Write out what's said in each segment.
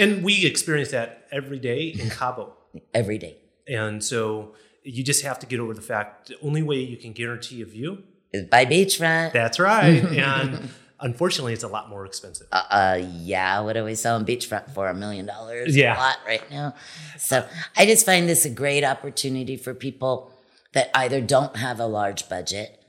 And we experience that every day in Cabo. every day. And so you just have to get over the fact the only way you can guarantee a view, Is by beachfront. that's right. and unfortunately, it's a lot more expensive. uh, uh, yeah, what are we selling beachfront for? A million dollars Yeah. a lot right now. So I just find this a great opportunity for people that either don't have a large budget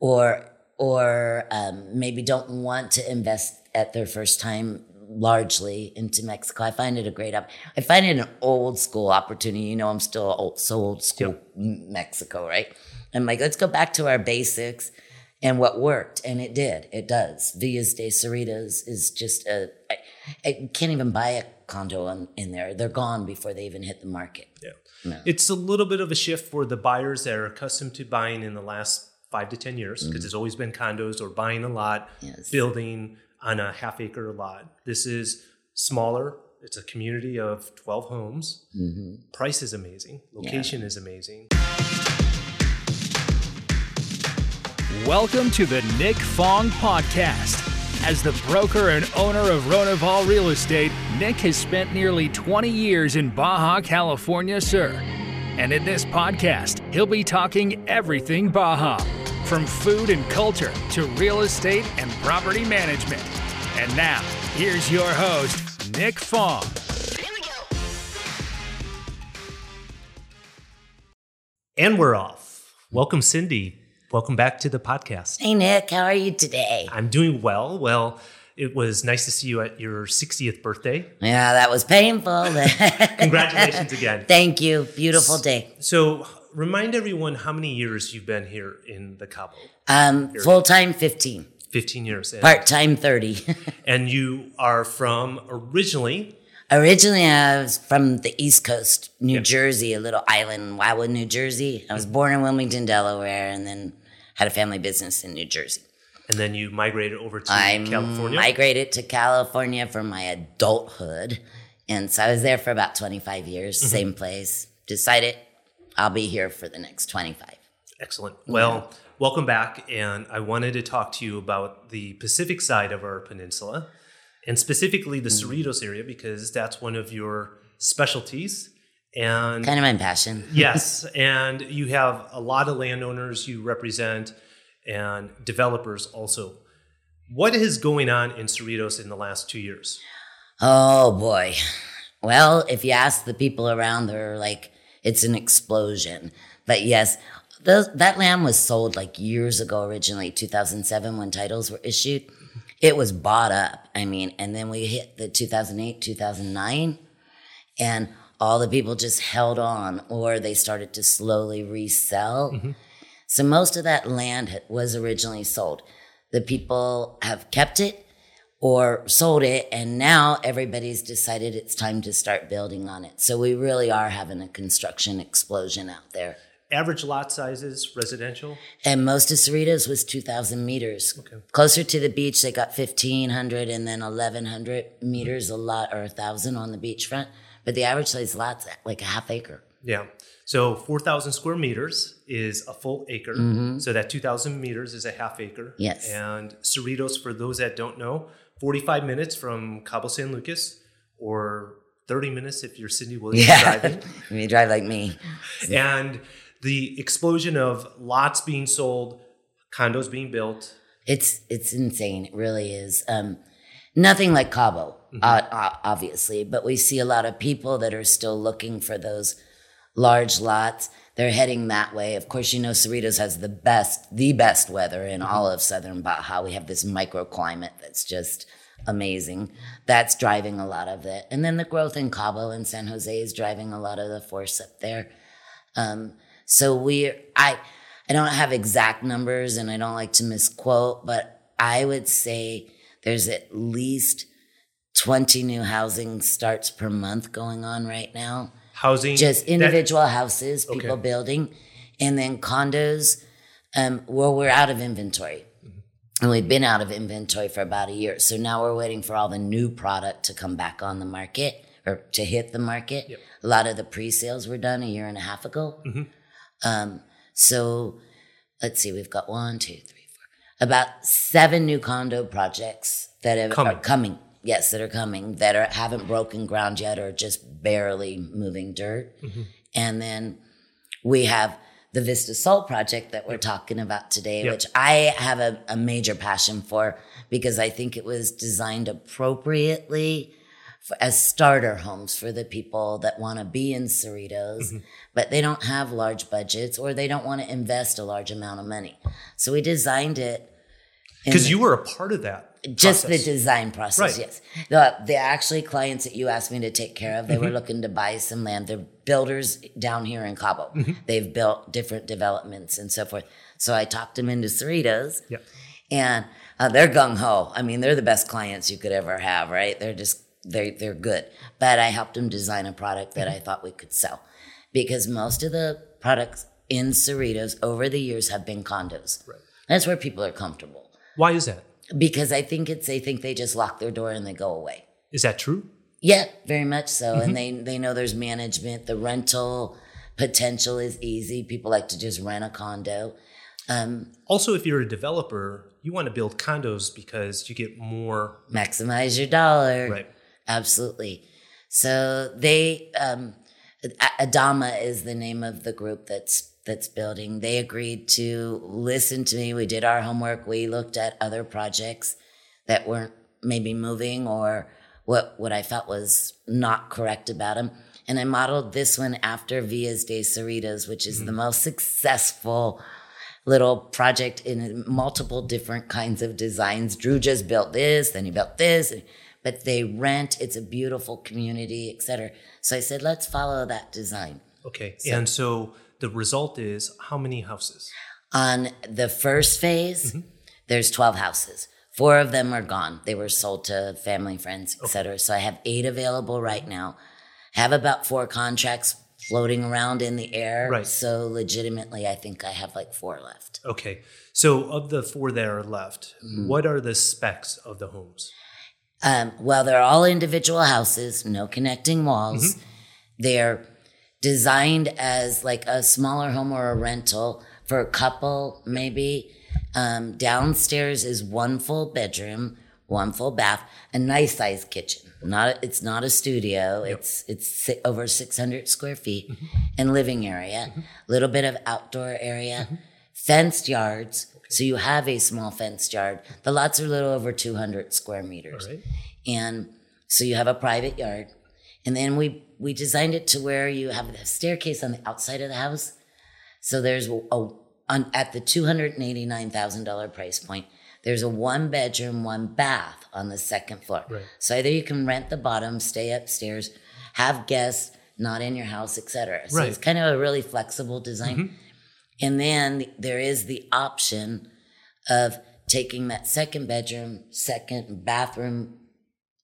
or or um, maybe don't want to invest at their first time largely into Mexico. I find it a great up. I find it an old school opportunity. You know, I'm still old, so old school M- Mexico, right? I'm like, let's go back to our basics and what worked, and it did. It does. Villas de Cerritos is just a. I, I can't even buy a condo in, in there. They're gone before they even hit the market. Yeah. No. It's a little bit of a shift for the buyers that are accustomed to buying in the last five to 10 years because it's mm-hmm. always been condos or buying a lot, Yes. building on a half acre lot. This is smaller. It's a community of 12 homes. Mm-hmm. Price is amazing. Location is amazing. Welcome to the Nick Fong Podcast. As the broker and owner of Ronival Real Estate, Nick has spent nearly 20 years in Baja California, Sur. And in this podcast, he'll be talking everything Baja, from food and culture to real estate and property management. And now, here's your host, Nick Fong. And we're off. Welcome, Cyndi. Welcome back to the podcast. Hey Nick, how are you today? I'm doing well. Well, it was nice to see you at your 60th birthday. Yeah, that was painful. Congratulations again. Thank you. Beautiful day. So, remind everyone how many years you've been here in the Cabo. Um, full time 15, 15 years. Part time 30. and you are from originally, Originally, I was from the East Coast, New Jersey, a little island in Wildwood, New Jersey. I was born in Wilmington, Delaware, and then had a family business in New Jersey. and then you migrated over to I California. migrated to California for my adulthood. And so I was there for about 25 years, Mm-hmm. same place. Decided I'll be here for the next 25. Excellent. Well, welcome back. And I wanted to talk to you about the Pacific side of our peninsula, and specifically the hmm. Cerritos area, because that's one of your specialties. And Kind of my passion. yes, and you have a lot of landowners you represent and developers also. What is going on in Cerritos in the last two years? Oh boy. Well, if you ask the people around, they're like, it's an explosion. But yes, those, that land was sold like years ago, originally 2007 when titles were issued. It was bought up. I mean, and then we hit the 2008, 2009, and all the people just held on or they started to slowly resell. Mm-hmm. So most of that land was originally sold. The people have kept it or sold it, and now everybody's decided it's time to start building on it. So we really are having a construction explosion out there. Average lot sizes, residential? And most of Cerritos was 2,000 meters. Okay. Closer to the beach, they got 1,500 and then 1,100 meters a lot or a 1,000 on the beachfront. But the average size lot's like a half acre. Yeah. So 4,000 square meters is a full acre. So that 2,000 meters is a half acre. Mm-hmm. Yes. And Cerritos, for those that don't know, 45 minutes from Cabo San Lucas or 30 minutes if you're Cyndi Williams Yeah. driving. you drive like me. and the explosion of lots being sold, condos being built. It's it's insane. It really is. Um, nothing like Cabo, uh, uh, obviously, but we see a lot of people that are still looking for those large lots. They're heading that way. Of course, you know Cerritos has the best, the best weather in all of southern Baja. We have this microclimate that's just amazing. That's driving a lot of it, and then the growth in Cabo and San Jose is driving a lot of the force up there. Um, so we, I, I don't have exact numbers and I don't like to misquote, but I would say there's at least 20 new housing starts per month going on right now. Housing. Just that- individual houses, people Okay. building, and then condos. Um, well, we're out of inventory. And we've been out of inventory for about a year. So now we're waiting for all the new product to come back on the market or to hit the market. Yep. A lot of the pre sales were done a year and a half ago. Mhm. Um, so let's see, we've got one, two, three, four, about seven new condo projects that have, Coming. are coming. Yes, that are coming that are haven't broken ground yet or just barely moving dirt. And then we have the Vistasol project that we're talking about today, Yep. which I have a, a major passion for because I think it was designed appropriately for, as starter homes for the people that want to be in Cerritos, Mm-hmm. but they don't have large budgets or they don't want to invest a large amount of money. So we designed it Because you were a part of that. Just process. the design process, Right. yes. The, the actually clients that you asked me to take care of, they Mm-hmm. were looking to buy some land. They're builders down here in Cabo. Mm-hmm. They've built different developments and so forth. So I talked them into Cerritos, Yep. and uh, they're gung ho. I mean, they're the best clients you could ever have, right? They're just they they're good. But I helped them design a product that Mm-hmm. I thought we could sell because most of the products in Cerritos over the years have been condos. Right. That's where people are comfortable Why is that? Because I think it's they think they just lock their door and they go away. Is that true? Yeah, very much so. Mm-hmm. And they they know there's management. The rental potential is easy. People like to just rent a condo. Um, Also, if you're a developer, you want to build condos because you get more. maximize your dollar. Right. Absolutely. So they um Adama is the name of the group that's that's building. They agreed to listen to me. We did our homework. We looked at other projects that weren't maybe moving or what what I felt was not correct about them. And I modeled this one after Villas de Cerritos, which is the mm-hmm. most successful little project in multiple different kinds of designs. Drew just built this, then he built this, but they rent. It's a beautiful community, etc. So I said, let's follow that design. Okay. and so the result is how many houses? On the first phase, there's 12 houses. Four of them are gone. They were sold to family, friends, et etc. So I have eight available right now. Have about four contracts floating around in the air. Right. So legitimately, I think I have like four left. Okay. So of the four that are left, Mm-hmm. what are the specs of the homes? Um, well, they're all individual houses, no connecting walls. They're designed as like a smaller home or a rental for a couple, maybe. Um, downstairs is one full bedroom, one full bath, a nice sized kitchen. Not it's not a studio. It's it's si- over six hundred square feet, and living area, little bit of outdoor area, fenced yards. So you have a small fenced yard. The lots are a little over two hundred square meters right. and so you have a private yard and then we we designed it to where you have a staircase on the outside of the house so there's a, on at the $289,000 price point there's a one bedroom one bath on the second floor Right. so either you can rent the bottom stay upstairs have guests not in your house etc so Right. it's kind of a really flexible design mm-hmm. And then there is the option of taking that second bedroom, second bathroom,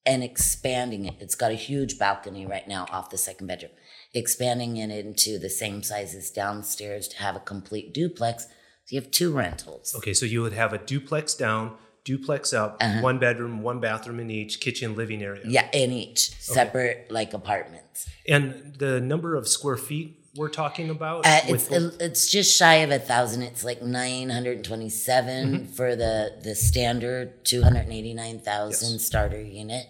and expanding it. It's got a huge balcony right now off the second bedroom, expanding it into the same size as downstairs to have a complete duplex. So you have two rentals. Okay. So you would have a duplex down, duplex up, one bedroom, one bathroom in each, kitchen, living area. Uh-huh. Yeah, in each separate like apartments. And the number of square feet we're talking about? Uh, with it's it's just shy of a thousand. It's like nine hundred twenty for the the standard two hundred eighty nine thousand starter unit.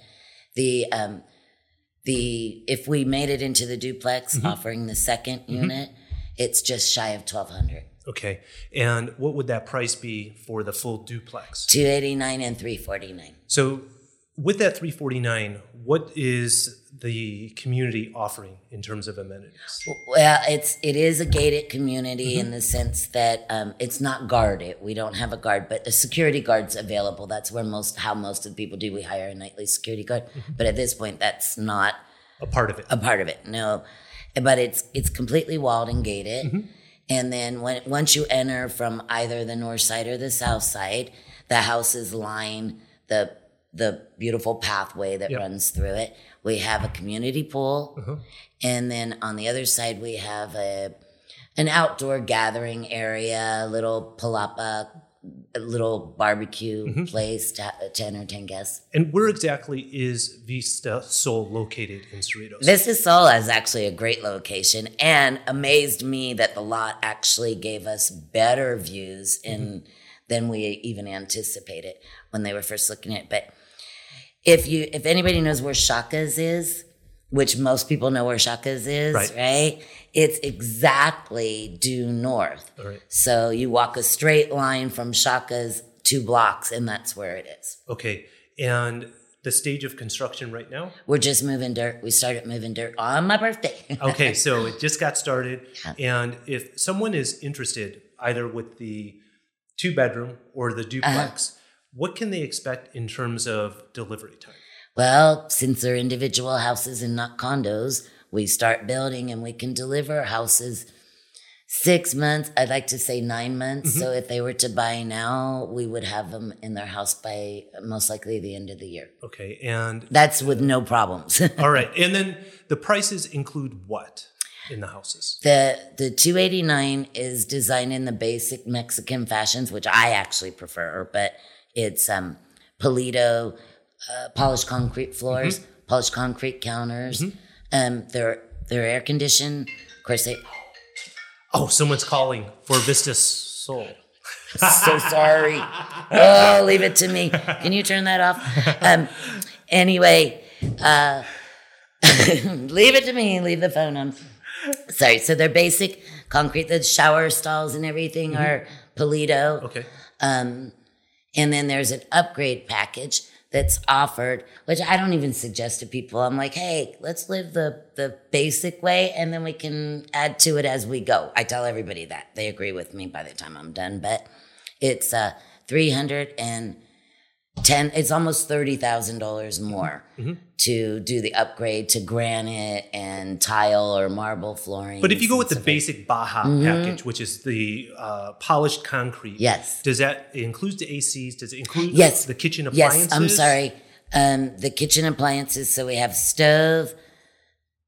The um the if we made it into the duplex, offering the 2nd unit, it's just shy of twelve hundred. okay. And what would that price be for the full duplex? Two eighty nine and three forty nine. So with that 349, what is the community offering in terms of amenities? Well, it's it is a gated community in mm-hmm. the sense that um, it's not guarded. We don't have a guard, but a security guard's available. That's where most how most of the people do. We hire a nightly security guard, mm-hmm. but at this point, that's not A part of it. a part of it. No, but it's it's completely walled and gated. Mm-hmm. And then when once you enter from either the north side or the south side, the houses line the the beautiful pathway that Yep. runs through it. We have a community pool, uh-huh. and then on the other side we have a an outdoor gathering area, a little palapa, a little barbecue mm-hmm. place to, to entertain guests. And where exactly is Vistasol located in Cerritos? Vistasol is actually a great location and amazed me that the lot actually gave us better views in mm-hmm. than we even anticipated when they were first looking at it. But if you if anybody knows where Shaka's is, which most people know where Shaka's is, Right. right? It's exactly due north. Right. So you walk a straight line from Shaka's two blocks, and that's where it is. Okay. And the stage of construction right now? We're just moving dirt. We started moving dirt on my birthday. Okay, so it just got started. And if someone is interested either with the two bedroom or the duplex, uh-huh. What can they expect in terms of delivery time? well, since they're individual houses and not condos, we start building and we can deliver houses six months. I'd like to say nine months. Mm-hmm. So if they were to buy now, we would have them in their house by most likely the end of the year. Okay, and That's with no problems. all right, and then the prices include what in the houses? The the 289 is designed in the basic Mexican fashions, which I actually prefer, but it's um Polito, uh, polished concrete floors, polished concrete counters. Um, they're they're air conditioned. Of course, they. Oh, someone's calling for Vistasol. so sorry. Oh, leave it to me. Can you turn that off? Um, anyway, uh, leave it to me. Leave the phone on. Sorry. So they're basic concrete. The shower stalls and everything are Polito. Okay. Um, and then there's an upgrade package that's offered, which I don't even suggest to people. I'm like, hey, let's live the the basic way, and then we can add to it as we go. I tell everybody that they agree with me by the time I'm done, but it's uh three hundred and ten. It's almost thirty thousand dollars more Mm-hmm. to do the upgrade to granite and tile or marble flooring. But if you go with the basic Baja package, which is the uh, polished concrete, Yes. does that include the ACs? Does it include Yes. the kitchen appliances? Yes, I'm sorry. Um, the kitchen appliances. So we have stove,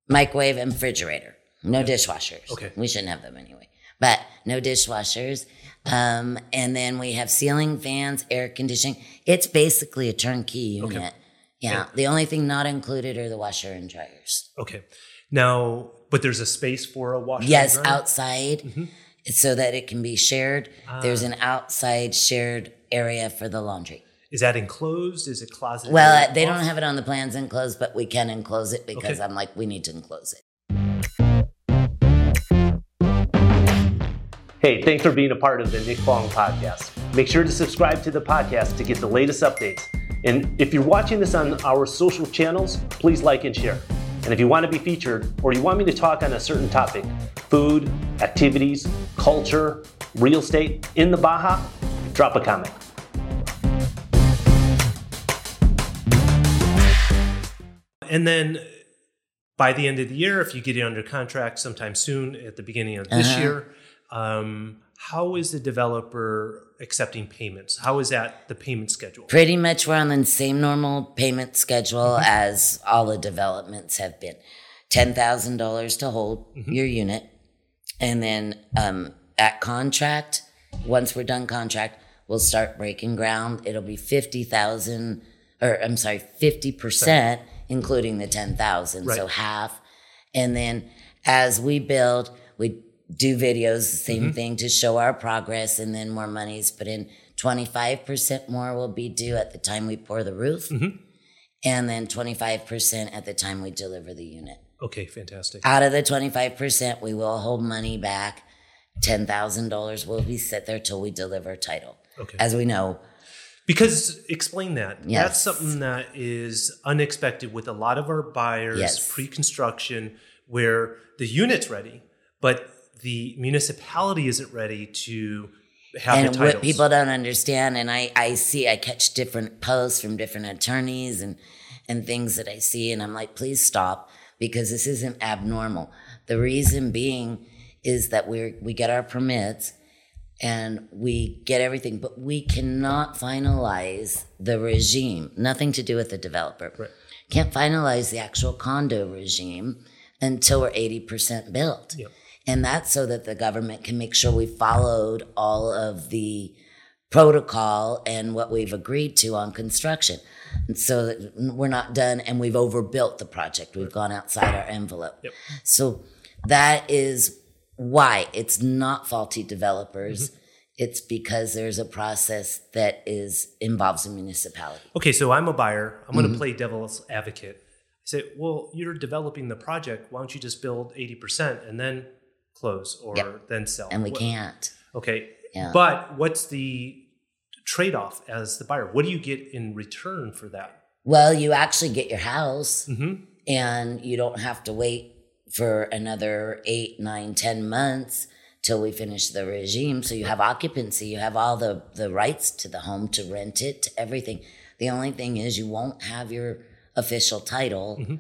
microwave, and refrigerator. No dishwashers. Okay. We shouldn't have them anyway. But no dishwashers. Um, and then we have ceiling fans, air conditioning. It's basically a turnkey unit. Yeah. The only thing not included are the washer and dryers. Okay. Now, but there's a space for a washer. Yes, and dryer? outside Mm-hmm. so that it can be shared. There's Ah. an outside shared area for the laundry. Is that enclosed? Is it closet? Well, they don't have it on the plans enclosed, but we can enclose it because Okay. I'm like, we need to enclose it. Hey, thanks for being a part of the Nick Fong podcast. Make sure to subscribe to the podcast to get the latest updates. And if you're watching this on our social channels, please like and share. And if you want to be featured or you want me to talk on a certain topic food, activities, culture, real estate in the Baja, drop a comment. And then by the end of the year, if you get it under contract sometime soon at the beginning of this uh-huh. year, um, how is the developer accepting payments? How is that the payment schedule? Pretty much we're on the same normal payment schedule as all the developments have been. $10,000 to hold your unit. And then um, at contract, once we're done contract, we'll start breaking ground. It'll be 50,000 or I'm sorry, 50% including the 10,000. So half. And then as we build, we do videos, the same mm-hmm. thing to show our progress, and then more money's put in. 25% more will be due at the time we pour the roof, mm-hmm. and then 25% at the time we deliver the unit. Okay, fantastic. Out of the 25%, we will hold money back. $10,000 will be set there till we deliver title. Okay. As we know, Because explain that. That's something that is unexpected with a lot of our buyers Yes. pre-construction where the unit's ready, but the municipality isn't ready to have and the what people don't understand and I, I see i catch different posts from different attorneys and and things that i see and i'm like please stop because this isn't abnormal. The reason being is that we're we get our permits and we get everything but we cannot finalize the regime. Nothing to do with the developer. Right. can't finalize the actual condo regime until we're 80% built. Yep. And that's so that the government can make sure we followed all of the protocol and what we've agreed to on construction. And so that we're not done and we've overbuilt the project. We've gone outside our envelope. Yep. So that is why it's not faulty developers. It's because there's a process that is involves a municipality. Okay, so I'm a buyer. I'm Mm-hmm. going to play devil's advocate. I say, well, you're developing the project. Why don't you just build 80% and then close or Yep. then sell? And we What- can't. Okay. Yeah. But what's the trade off as the buyer? What do you get in return for that? Well, you actually get your house hmm and you don't have to wait for another eight, nine, ten months till we finish the regime. So you have occupancy, you have all the, the rights to the home, to rent it, to everything. The only thing is you won't have your official title Mm-hmm.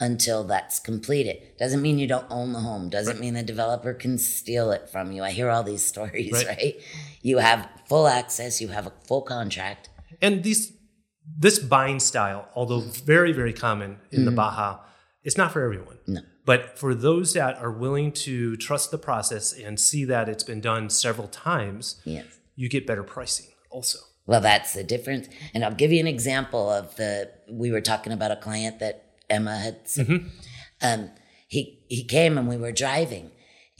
Until that's completed. Doesn't mean you don't own the home. Doesn't mean the developer can steal it from you. I hear all these stories, Right. right? You have full access, you have a full contract. And these this buying style, although mm-hmm. very, very common in the mm-hmm. Baja, it's not for everyone. No. But for those that are willing to trust the process and see that it's been done several times, Yes. you get better pricing also. Well, that's the difference. And I'll give you an example of the. We were talking about a client that Emma had. seen. Um, he he came and we were driving,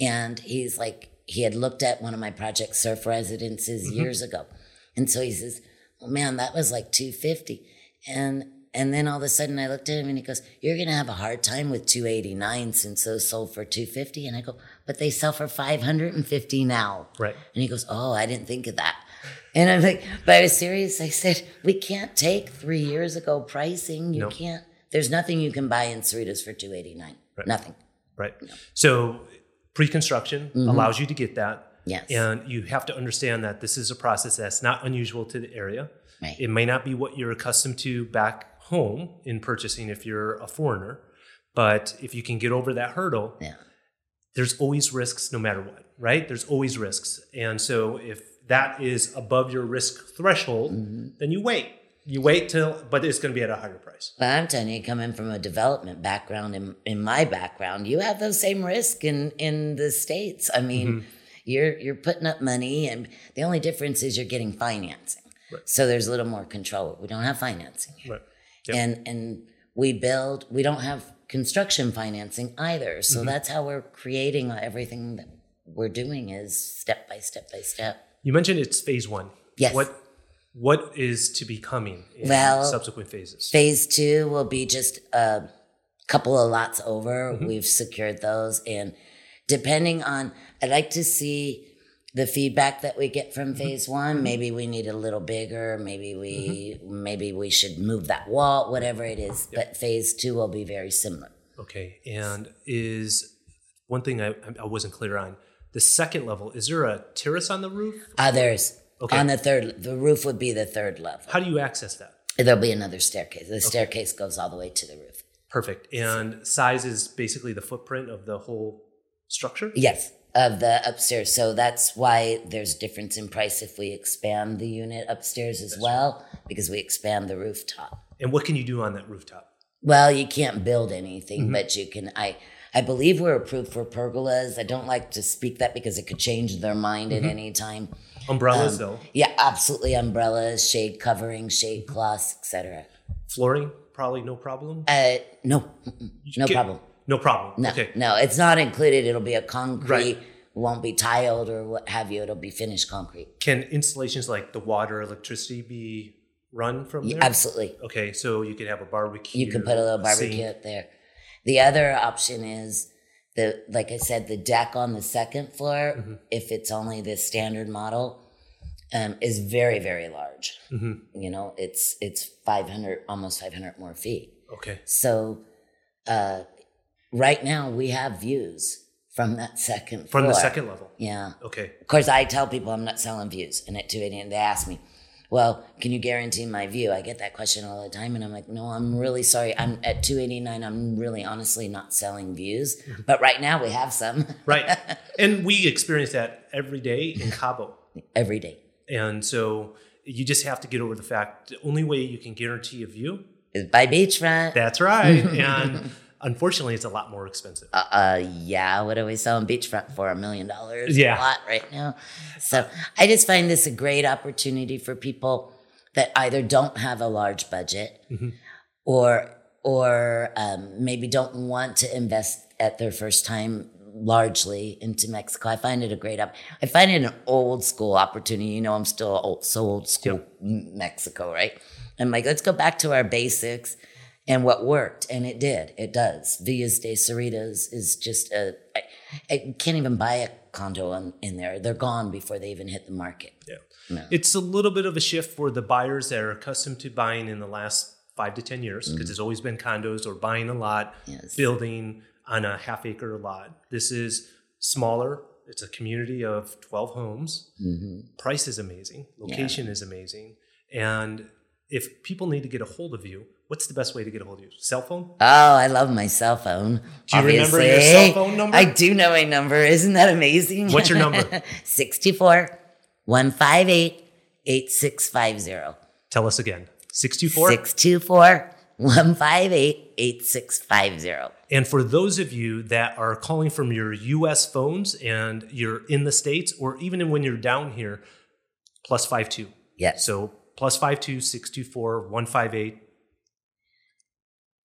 and he's like he had looked at one of my project surf residences years ago, and so he says, "Well, man, that was like two fifty, and." And then all of a sudden I looked at him and he goes, You're gonna have a hard time with 289 since those sold for 250. And I go, But they sell for 550 now. Right. And he goes, Oh, I didn't think of that. And I'm like, but I was serious. I said, we can't take three years ago pricing. You No. can't. There's nothing you can buy in Cerritos for 289. Nothing. Right. So pre-construction mm-hmm. allows you to get that. Yes. And you have to understand that this is a process that's not unusual to the area. Right. It may not be what you're accustomed to back home in purchasing if you're a foreigner, but if you can get over that hurdle, Yeah. there's always risks no matter what, right? There's always risks. And so if that is above your risk threshold, mm-hmm. then you wait. You wait till, but it's going to be at a higher price. But I'm telling you, coming from a development background, in, in my background, you have those same risk in, in the States. I mean, Mm-hmm. you're, you're putting up money, and the only difference is you're getting financing. Right. So there's a little more control. We don't have financing. Right. Yep. and and we build we don't have construction financing either so Mm-hmm. that's how we're creating everything that we're doing is step by step by step You mentioned it's phase one. Yes. What what is to be coming in Well, subsequent phases? phase two will be just a couple of lots over Mm-hmm. we've secured those and depending on i'd like to see the feedback that we get from Mm-hmm. phase one maybe we need a little bigger maybe we maybe we should move that wall whatever it is but phase two will be very similar Okay. And is one thing I, I wasn't clear on the second level, is there a terrace on the roof? Others Okay. on the third, the roof would be the third level. How do you access that? There'll be another staircase. The staircase goes all the way to the roof. Perfect. And size is basically the footprint of the whole structure? Yes, of the upstairs. So that's why there's difference in price if we expand the unit upstairs as well, because we expand the rooftop. And what can you do on that rooftop? Well, you can't build anything, Mm-hmm. but you can. I I believe we're approved for pergolas. I don't like to speak that because it could change their mind Mm-hmm. at any time. Umbrellas, Um, though. Yeah, absolutely. Umbrellas, shade covering, shade cloths, etc. Flooring, probably no problem. Uh, no, no Get- problem. No problem. No, Okay. no, it's not included. It'll be a concrete. Right. Won't be tiled or what have you. It'll be finished concrete. Can installations like the water, electricity be run from Yeah, there? Absolutely. Okay, so you could have a barbecue. You can put a little barbecue sink. up there. The other option is the, like I said, the deck on the second floor. Mm-hmm. If it's only the standard model, um, is very very large. Mm-hmm. You know, it's it's five hundred, almost five hundred more feet. Okay. So, uh, right now we have views from that second From the second level. Yeah. Okay. Of course, I tell people I'm not selling views, and at 280, and they ask me, "Well, can you guarantee my view?" I get that question all the time, and I'm like, "No, I'm really sorry. I'm at 289. I'm really, honestly, not selling views, mm-hmm. but right now we have some Right. and we experience that every day in Cabo. every day. And so you just have to get over the fact the only way you can guarantee a view, Is by beachfront. that's right. and unfortunately, it's a lot more expensive. uh, uh, yeah, what are we selling beachfront for? A million dollars Yeah. a lot right now. So I just find this a great opportunity for people that either don't have a large budget Mm-hmm. or or um, maybe don't want to invest at their first time largely into Mexico. I find it a great up. I find it an old school opportunity. You know, I'm still old, so old school Mexico, right? I'm like, let's go back to our basics and what worked, and it did. It does. Villas de Cerritos is just a. I, I can't even buy a condo on, in there. They're gone before they even hit the market. Yeah. No. It's a little bit of a shift for the buyers that are accustomed to buying in the last five to 10 years because mm. it's always been condos or buying a lot, yes. building on a half acre lot. This is smaller. It's a community of 12 homes. Mm-hmm. Price is amazing. Location yeah. is amazing. And if people need to get a hold of you, what's the best way to get a hold of you? Cell phone? Oh, I love my cell phone. Do you obviously. remember your cell phone number? I do know my number. Isn't that amazing? What's your number? 64 158 8650. Tell us again. 624 624 158 8650. And for those of you that are calling from your US phones and you're in the States, or even when you're down here, plus 52. Yes. So plus 52 624 158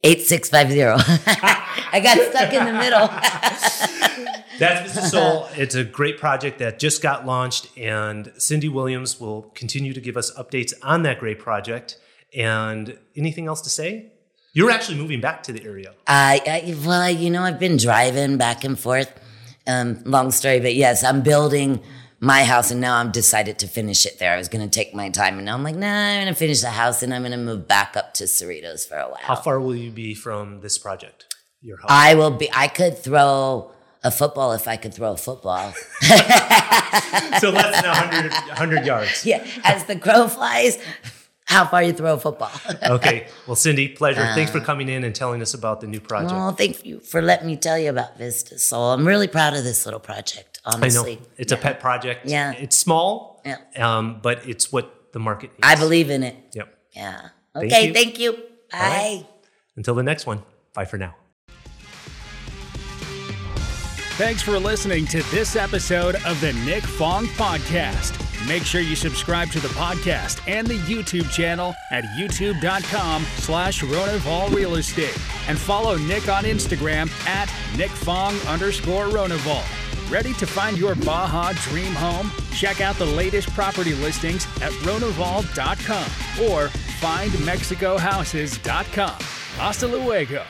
8650. I got stuck in the middle. That's Vistasol. It's a great project that just got launched, and Cyndi Williams will continue to give us updates on that great project. And anything else to say? You're actually moving back to the area. I, I well, you know, I've been driving back and forth. Um, long story, but yes, I'm building my house and now I'm decided to finish it there. I was going to take my time and now I'm like, nah, I'm going to finish the house and I'm going to move back up to Cerritos for a while. How far will you be from this project? Your house? I will be, I could throw a football if I could throw a football. so less than 100, 100 yards. Yeah. As the crow flies, how far you throw a football. okay. Well, Cyndi, pleasure. Uh, Thanks for uh, coming in and telling us about the new project. Well, thank you for letting me tell you about Vistasol. I'm really proud of this little project honestly. I know. It's yeah. a pet project. Yeah. It's small, yeah. um, but it's what the market needs. I believe in it. Yep. Yeah. Okay. Thank you. Thank you. Bye. Right. Until the next one. Bye for now. Thanks for listening to this episode of the Nick Fong Podcast. Make sure you subscribe to the podcast and the YouTube channel at youtube.com slash Ronival Real Estate and follow Nick on Instagram at nickfong underscore Ronival. Ready to find your Baja dream home? Check out the latest property listings at ronival.com or findmexicohouses.com. Hasta luego.